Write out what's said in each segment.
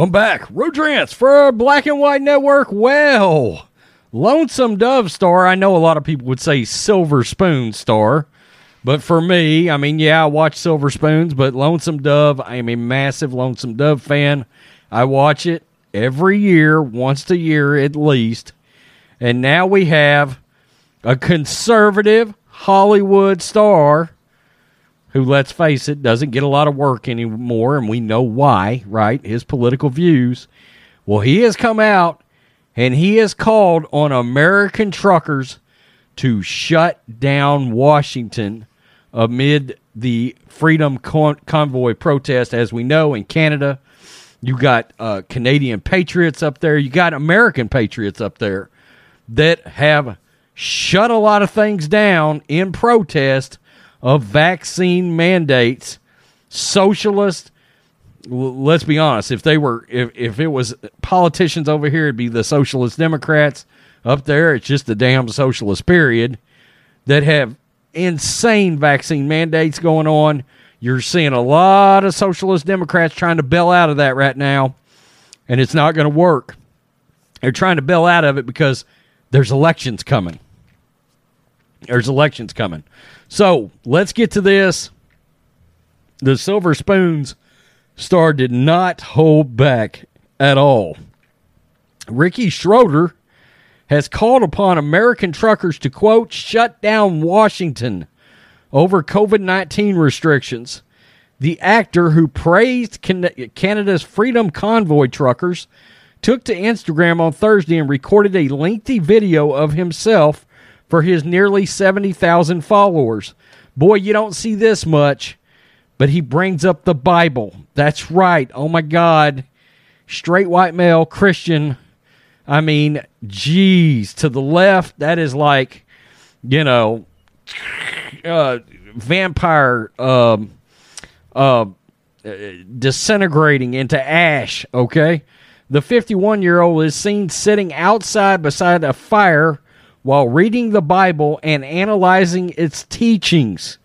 I'm back. Rodrance for Black and White Network. Well, Lonesome Dove star. I know a lot of people would say Silver Spoon star. But for me, I mean, yeah, I watch Silver Spoons, but Lonesome Dove, I am a massive Lonesome Dove fan. I watch it every year, once a year at least. And now we have a conservative Hollywood star who, let's face it, doesn't get a lot of work anymore, and we know why, right? His political views. Well, he has come out and he has called on American truckers to shut down Washington amid the Freedom Con- Convoy protest. As we know, in Canada, you got uh, Canadian patriots up there, you got American patriots up there that have shut a lot of things down in protest of vaccine mandates. Socialist, let's be honest, if they were, if, if it was politicians over here, it'd be the Socialist Democrats. Up there, it's just the damn socialist period that have insane vaccine mandates going on. You're seeing a lot of socialist Democrats trying to bail out of that right now, and it's not going to work. They're trying to bail out of it because there's elections coming. There's elections coming. So let's get to this. The Silver Spoons star did not hold back at all. Ricky Schroder has called upon American truckers to, quote, shut down Washington over COVID 19 restrictions. The actor who praised Canada's Freedom Convoy truckers took to Instagram on Thursday and recorded a lengthy video of himself for his nearly 70,000 followers. Boy, you don't see this much, but he brings up the Bible. That's right. Oh my God. Straight white male, Christian. I mean, geez, to the left, that is like, you know, uh, vampire um, uh, disintegrating into ash, okay? The 51 year old is seen sitting outside beside a fire while reading the Bible and analyzing its teachings.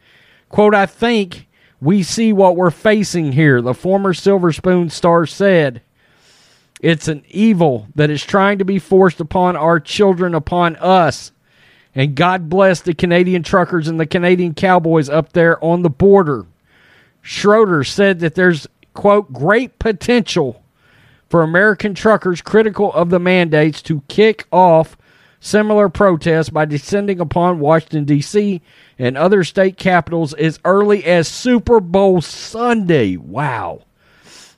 Quote, I think we see what we're facing here, the former Silver Spoon star said. It's an evil that is trying to be forced upon our children, upon us. And God bless the Canadian truckers and the Canadian cowboys up there on the border. Schroder said that there's, quote, great potential for American truckers critical of the mandates to kick off similar protests by descending upon Washington, D.C. and other state capitals as early as Super Bowl Sunday. Wow.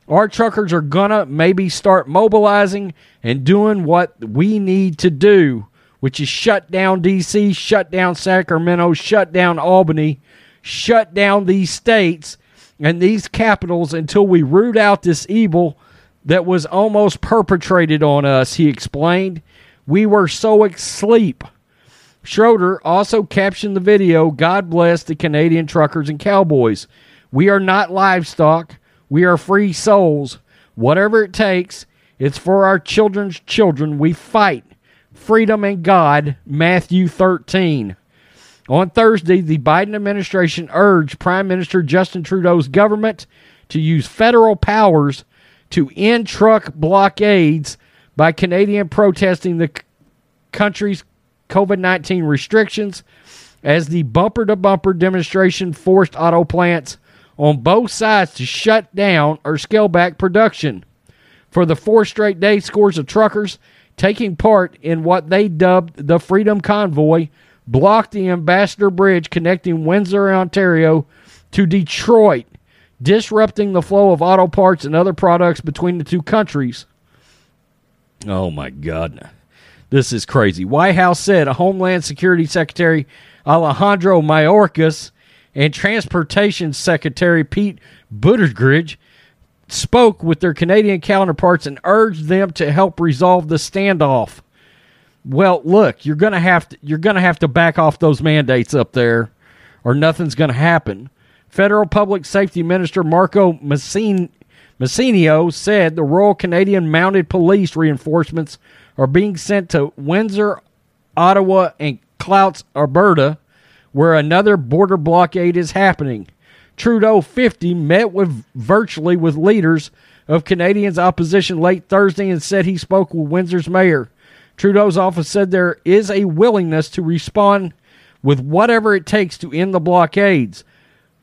Our truckers are going to maybe start mobilizing and doing what we need to do, which is shut down D.C., shut down Sacramento, shut down Albany, shut down these states and these capitals until we root out this evil that was almost perpetrated on us, he explained. We were so asleep. Schroder also captioned the video God bless the Canadian truckers and cowboys. We are not livestock. We are free souls. Whatever it takes, it's for our children's children. We fight. Freedom and God, Matthew 13. On Thursday, the Biden administration urged Prime Minister Justin Trudeau's government to use federal powers to end truck blockades by Canadian protesting the country's COVID 19 restrictions as the bumper to bumper demonstration forced auto plants on both sides to shut down or scale back production. For the four straight days, scores of truckers taking part in what they dubbed the Freedom Convoy blocked the Ambassador Bridge connecting Windsor, Ontario to Detroit, disrupting the flow of auto parts and other products between the two countries. Oh my God. This is crazy. White House said Homeland Security Secretary Alejandro Mayorkas and Transportation Secretary Pete Buttigieg spoke with their Canadian counterparts and urged them to help resolve the standoff. Well, look, you're gonna have to you're gonna have to back off those mandates up there, or nothing's gonna happen. Federal Public Safety Minister Marco Massin, Massinio said the Royal Canadian Mounted Police reinforcements are being sent to Windsor, Ottawa, and Coutts, Alberta, where another border blockade is happening. Trudeau 50 met with virtually with leaders of Canadians opposition late Thursday and said he spoke with Windsor's mayor. Trudeau's office said there is a willingness to respond with whatever it takes to end the blockades.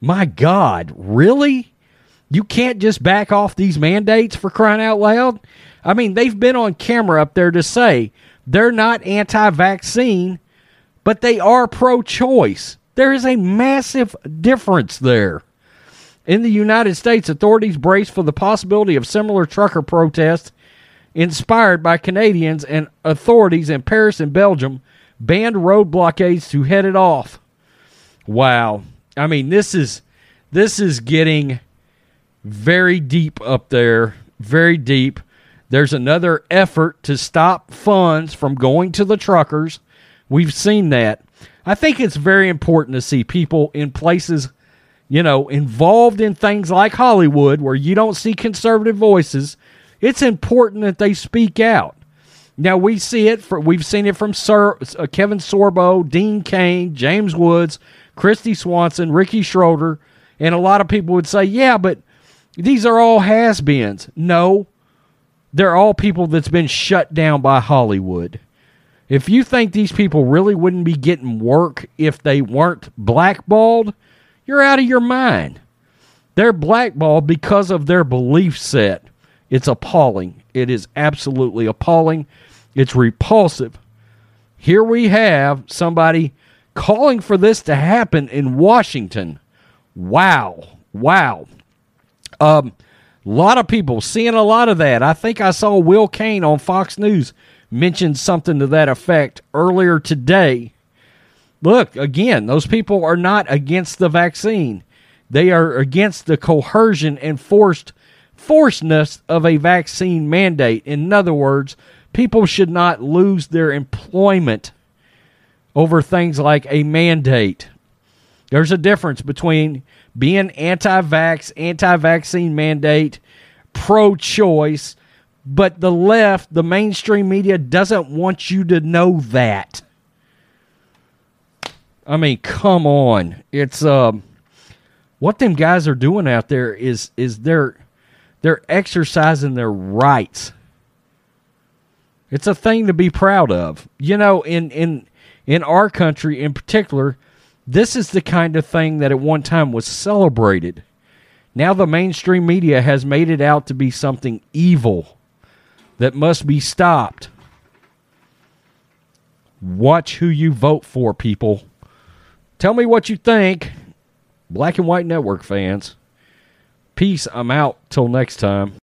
My God, really? You can't just back off these mandates for crying out loud? I mean, they've been on camera up there to say they're not anti vaccine, but they are pro choice. There is a massive difference there. In the United States, authorities brace for the possibility of similar trucker protests inspired by Canadians and authorities in Paris and Belgium banned road blockades to head it off. Wow. I mean, this is this is getting very deep up there, very deep. There's another effort to stop funds from going to the truckers. We've seen that. I think it's very important to see people in places, you know, involved in things like Hollywood where you don't see conservative voices it's important that they speak out. Now we see it. For, we've seen it from Sir uh, Kevin Sorbo, Dean Cain, James Woods, Kristy Swanson, Ricky Schroder, and a lot of people would say, "Yeah, but these are all has-beens." No, they're all people that's been shut down by Hollywood. If you think these people really wouldn't be getting work if they weren't blackballed, you're out of your mind. They're blackballed because of their belief set. It's appalling. It is absolutely appalling. It's repulsive. Here we have somebody calling for this to happen in Washington. Wow. Wow. Um, a lot of people seeing a lot of that. I think I saw Will Cain on Fox News mention something to that effect earlier today. Look, again, those people are not against the vaccine. They are against the coercion and forced forcedness of a vaccine mandate. In other words, people should not lose their employment over things like a mandate. There's a difference between being anti vax, anti vaccine mandate, pro choice, but the left, the mainstream media, doesn't want you to know that. I mean, come on. It's um what them guys are doing out there is is they're they're exercising their rights. It's a thing to be proud of. You know, in in in our country in particular, this is the kind of thing that at one time was celebrated. Now the mainstream media has made it out to be something evil that must be stopped. Watch who you vote for, people. Tell me what you think. Black and White Network fans. Peace. I'm out. Till next time.